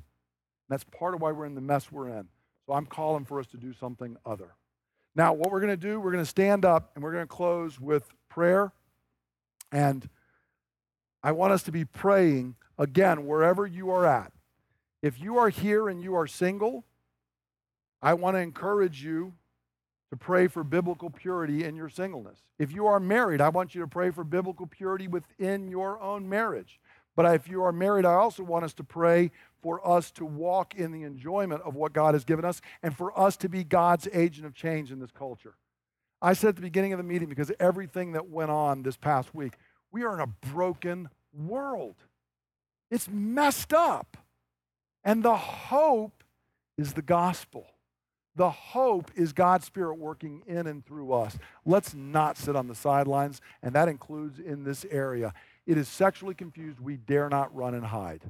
Speaker 2: That's part of why we're in the mess we're in. So I'm calling for us to do something other. Now, what we're going to do, we're going to stand up and we're going to close with prayer. And I want us to be praying again, wherever you are at. If you are here and you are single, I want to encourage you to pray for biblical purity in your singleness. If you are married, I want you to pray for biblical purity within your own marriage. But if you are married, I also want us to pray for us to walk in the enjoyment of what God has given us and for us to be God's agent of change in this culture. I said at the beginning of the meeting, because everything that went on this past week, we are in a broken world. It's messed up. And the hope is the gospel. The hope is God's Spirit working in and through us. Let's not sit on the sidelines, and that includes in this area. It is sexually confused. We dare not run and hide.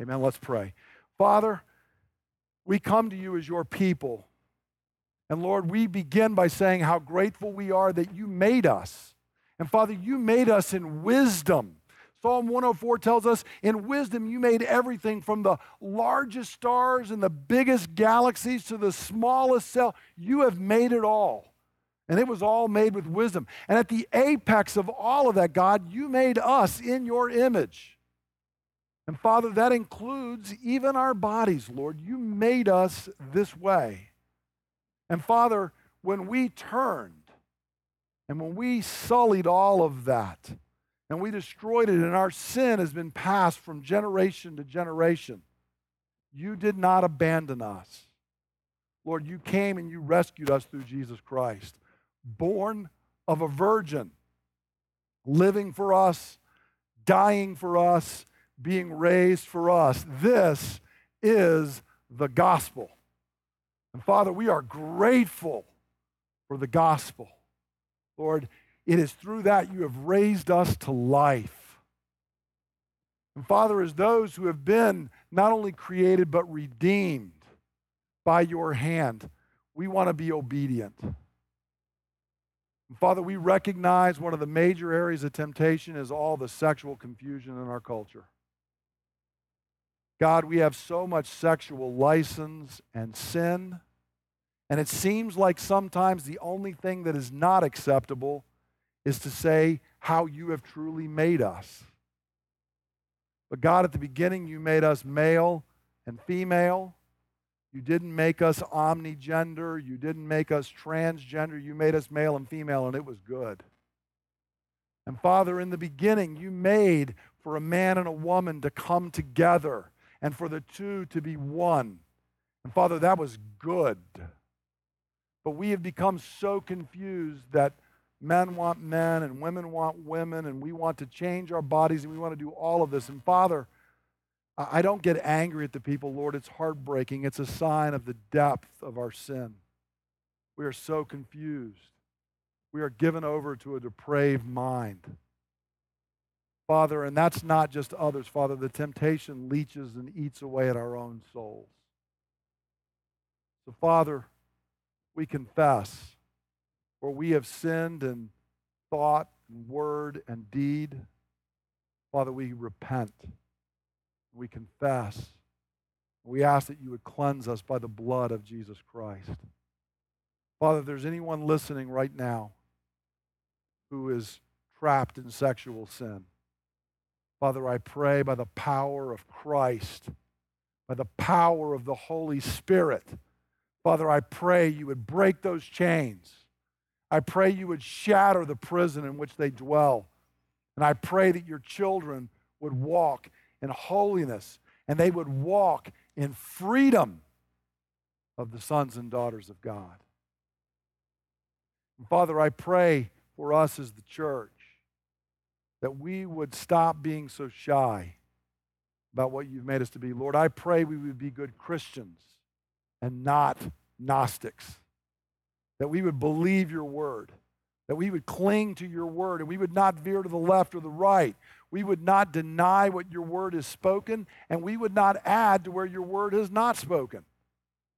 Speaker 2: Amen. Let's pray. Father, we come to you as your people. And Lord, we begin by saying how grateful we are that you made us. And Father, you made us in wisdom. Psalm 104 tells us, In wisdom, you made everything from the largest stars and the biggest galaxies to the smallest cell. You have made it all. And it was all made with wisdom. And at the apex of all of that, God, you made us in your image. And Father, that includes even our bodies, Lord. You made us this way. And Father, when we turned and when we sullied all of that and we destroyed it, and our sin has been passed from generation to generation, you did not abandon us. Lord, you came and you rescued us through Jesus Christ born of a virgin, living for us, dying for us, being raised for us. This is the gospel. And Father, we are grateful for the gospel. Lord, it is through that you have raised us to life. And Father, as those who have been not only created but redeemed by your hand, we want to be obedient. And Father, we recognize one of the major areas of temptation is all the sexual confusion in our culture. God, we have so much sexual license and sin, and it seems like sometimes the only thing that is not acceptable is to say how you have truly made us. But God, at the beginning, you made us male and female. You didn't make us omnigender. You didn't make us transgender. You made us male and female, and it was good. And Father, in the beginning, you made for a man and a woman to come together and for the two to be one. And Father, that was good. But we have become so confused that men want men and women want women, and we want to change our bodies and we want to do all of this. And Father, I don't get angry at the people, Lord. It's heartbreaking. It's a sign of the depth of our sin. We are so confused. We are given over to a depraved mind. Father, and that's not just others, Father. The temptation leeches and eats away at our own souls. So, Father, we confess where we have sinned in thought and word and deed. Father, we repent we confess. We ask that you would cleanse us by the blood of Jesus Christ. Father, if there's anyone listening right now who is trapped in sexual sin. Father, I pray by the power of Christ, by the power of the Holy Spirit, Father, I pray you would break those chains. I pray you would shatter the prison in which they dwell. And I pray that your children would walk in holiness and they would walk in freedom of the sons and daughters of God. And Father, I pray for us as the church that we would stop being so shy about what you've made us to be. Lord, I pray we would be good Christians and not Gnostics, that we would believe your word, that we would cling to your word, and we would not veer to the left or the right. We would not deny what your word has spoken, and we would not add to where your word has not spoken.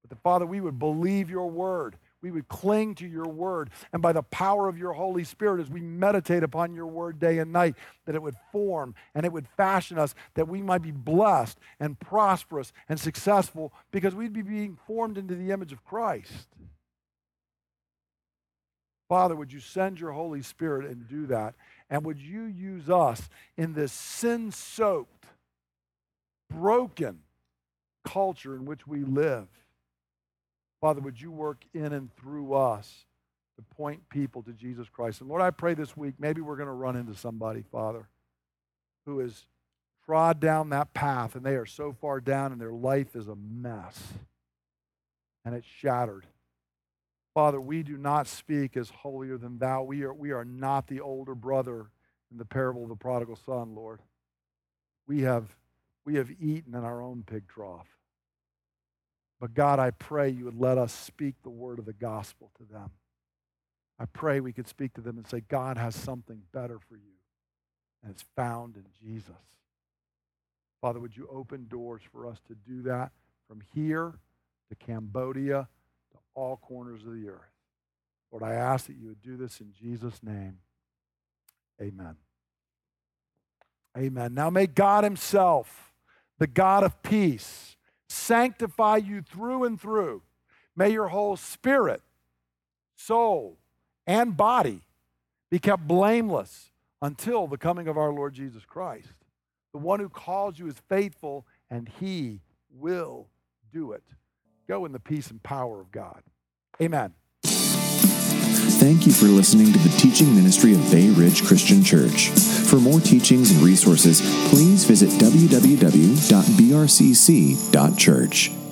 Speaker 2: But the Father, we would believe your word we would cling to your word. And by the power of your Holy Spirit, as we meditate upon your word day and night, that it would form and it would fashion us, that we might be blessed and prosperous and successful because we'd be being formed into the image of Christ. Father, would you send your Holy Spirit and do that? And would you use us in this sin soaked, broken culture in which we live? Father, would you work in and through us to point people to Jesus Christ? And Lord, I pray this week, maybe we're going to run into somebody, Father, who has trod down that path and they are so far down and their life is a mess and it's shattered. Father, we do not speak as holier than thou. We are, we are not the older brother in the parable of the prodigal son, Lord. We have, we have eaten in our own pig trough. But God, I pray you would let us speak the word of the gospel to them. I pray we could speak to them and say, God has something better for you, and it's found in Jesus. Father, would you open doors for us to do that from here to Cambodia to all corners of the earth? Lord, I ask that you would do this in Jesus' name. Amen. Amen. Now may God Himself, the God of peace, sanctify you through and through. May your whole spirit, soul, and body be kept blameless until the coming of our Lord Jesus Christ. The one who calls you is faithful, and he will do it. Go in the peace and power of God. Amen.
Speaker 1: Thank you for listening to the teaching ministry of Bay Ridge Christian Church. For more teachings and resources, please visit www.brcc.church.